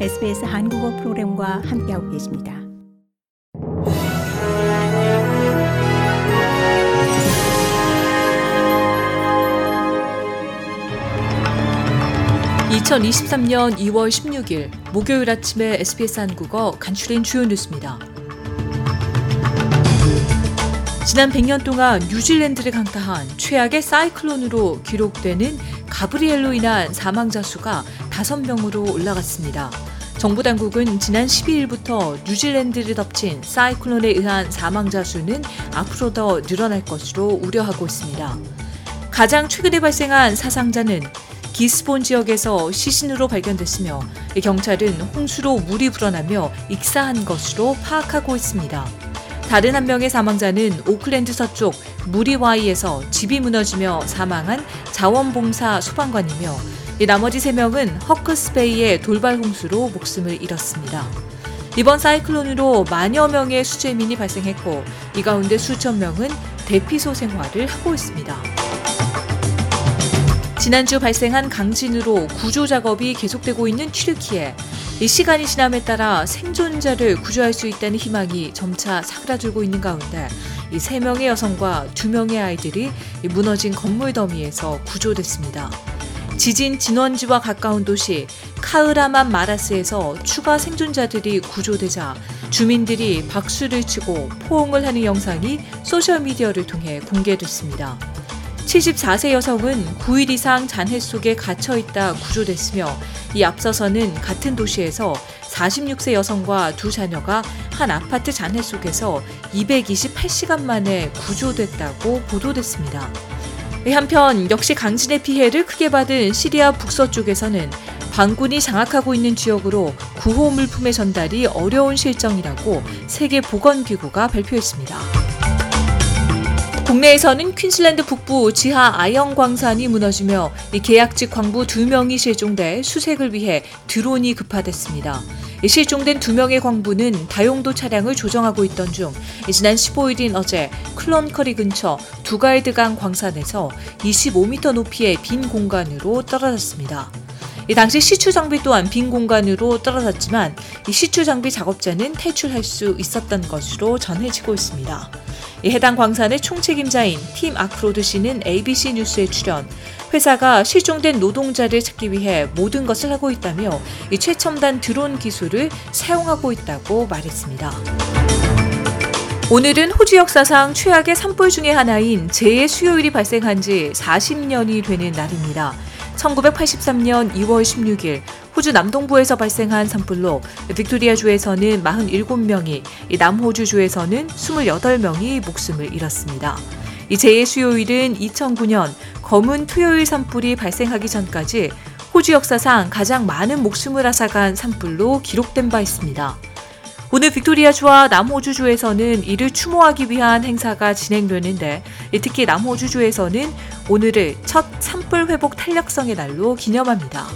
SBS 한국어 프로그램과 함께하고 계십니다. (2023년 2월 16일) 목요일 아침에 SBS 한국어 간추린 주요 뉴스입니다. 지난 100년 동안 뉴질랜드를 강타한 최악의 사이클론으로 기록되는 가브리엘로 인한 사망자 수가 5명으로 올라갔습니다. 정부 당국은 지난 12일부터 뉴질랜드를 덮친 사이클론에 의한 사망자 수는 앞으로 더 늘어날 것으로 우려하고 있습니다. 가장 최근에 발생한 사상자는 기스본 지역에서 시신으로 발견됐으며 경찰은 홍수로 물이 불어나며 익사한 것으로 파악하고 있습니다. 다른 한 명의 사망자는 오클랜드 서쪽 무리와이에서 집이 무너지며 사망한 자원봉사 소방관이며 나머지 3명은 허크스베이의 돌발 홍수로 목숨을 잃었습니다. 이번 사이클론으로 만여 명의 수재민이 발생했고 이 가운데 수천 명은 대피소 생활을 하고 있습니다. 지난주 발생한 강진으로 구조 작업이 계속되고 있는 튀르키에 이 시간이 지남에 따라 생존자를 구조할 수 있다는 희망이 점차 사그라들고 있는 가운데 이세 명의 여성과 두 명의 아이들이 무너진 건물 더미에서 구조됐습니다. 지진 진원지와 가까운 도시 카으라만 마라스에서 추가 생존자들이 구조되자 주민들이 박수를 치고 포옹을 하는 영상이 소셜미디어를 통해 공개됐습니다. 74세 여성은 9일 이상 잔해 속에 갇혀 있다 구조됐으며 이 앞서서는 같은 도시에서 46세 여성과 두 자녀가 한 아파트 잔해 속에서 228시간 만에 구조됐다고 보도됐습니다. 한편 역시 강진의 피해를 크게 받은 시리아 북서쪽에서는 반군이 장악하고 있는 지역으로 구호 물품의 전달이 어려운 실정이라고 세계보건기구가 발표했습니다. 국내에서는 퀸슬랜드 북부 지하 아영 광산이 무너지며 계약직 광부 2명이 실종돼 수색을 위해 드론이 급파됐습니다. 실종된 두 명의 광부는 다용도 차량을 조정하고 있던 중 지난 15일인 어제 클론커리 근처 두가이드강 광산에서 25m 높이의 빈 공간으로 떨어졌습니다. 당시 시추 장비 또한 빈 공간으로 떨어졌지만 시추 장비 작업자는 탈출할 수 있었던 것으로 전해지고 있습니다. 해당 광산의 총책임자인 팀 아크로드 씨는 ABC 뉴스에 출연, 회사가 실종된 노동자를 찾기 위해 모든 것을 하고 있다며 이 최첨단 드론 기술을 사용하고 있다고 말했습니다. 오늘은 호주 역사상 최악의 산불 중의 하나인 재해 수요일이 발생한 지 40년이 되는 날입니다. 1983년 2월 16일 호주 남동부에서 발생한 산불로 빅토리아주에서는 47명이, 남호주주에서는 28명이 목숨을 잃었습니다. 이 재해 수요일은 2009년 검은 토요일 산불이 발생하기 전까지 호주 역사상 가장 많은 목숨을 앗아간 산불로 기록된 바 있습니다. 오늘 빅토리아주와 남호주주에서는 이를 추모하기 위한 행사가 진행되는데 특히 남호주주에서는 오늘을 첫 산불 회복 탄력성의 날로 기념합니다.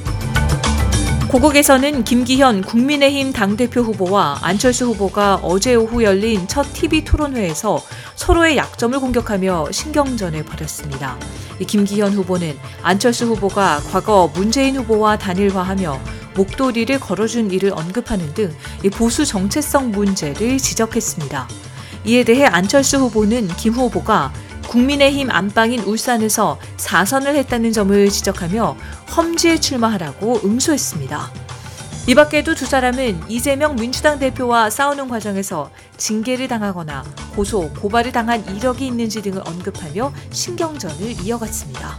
고국에서는 김기현 국민의힘 당대표 후보와 안철수 후보가 어제 오후 열린 첫 TV 토론회에서 서로의 약점을 공격하며 신경전을 벌였습니다. 김기현 후보는 안철수 후보가 과거 문재인 후보와 단일화하며 목도리를 걸어준 일을 언급하는 등 보수 정체성 문제를 지적했습니다. 이에 대해 안철수 후보는 김 후보가 국민의힘 안방인 울산에서 4선을 했다는 점을 지적하며 험지에 출마하라고 응수했습니다. 이 밖에도 두 사람은 이재명 민주당 대표와 싸우는 과정에서 징계를 당하거나 고소, 고발을 당한 이력이 있는지 등을 언급하며 신경전을 이어갔습니다.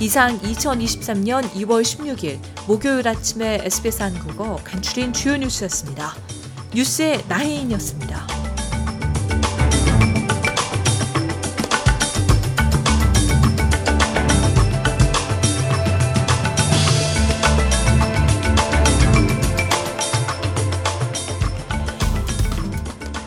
이상 2023년 2월 16일 목요일 아침에 SBS 한국어 간추린 주요 뉴스였습니다. 뉴스의 나혜인이었습니다.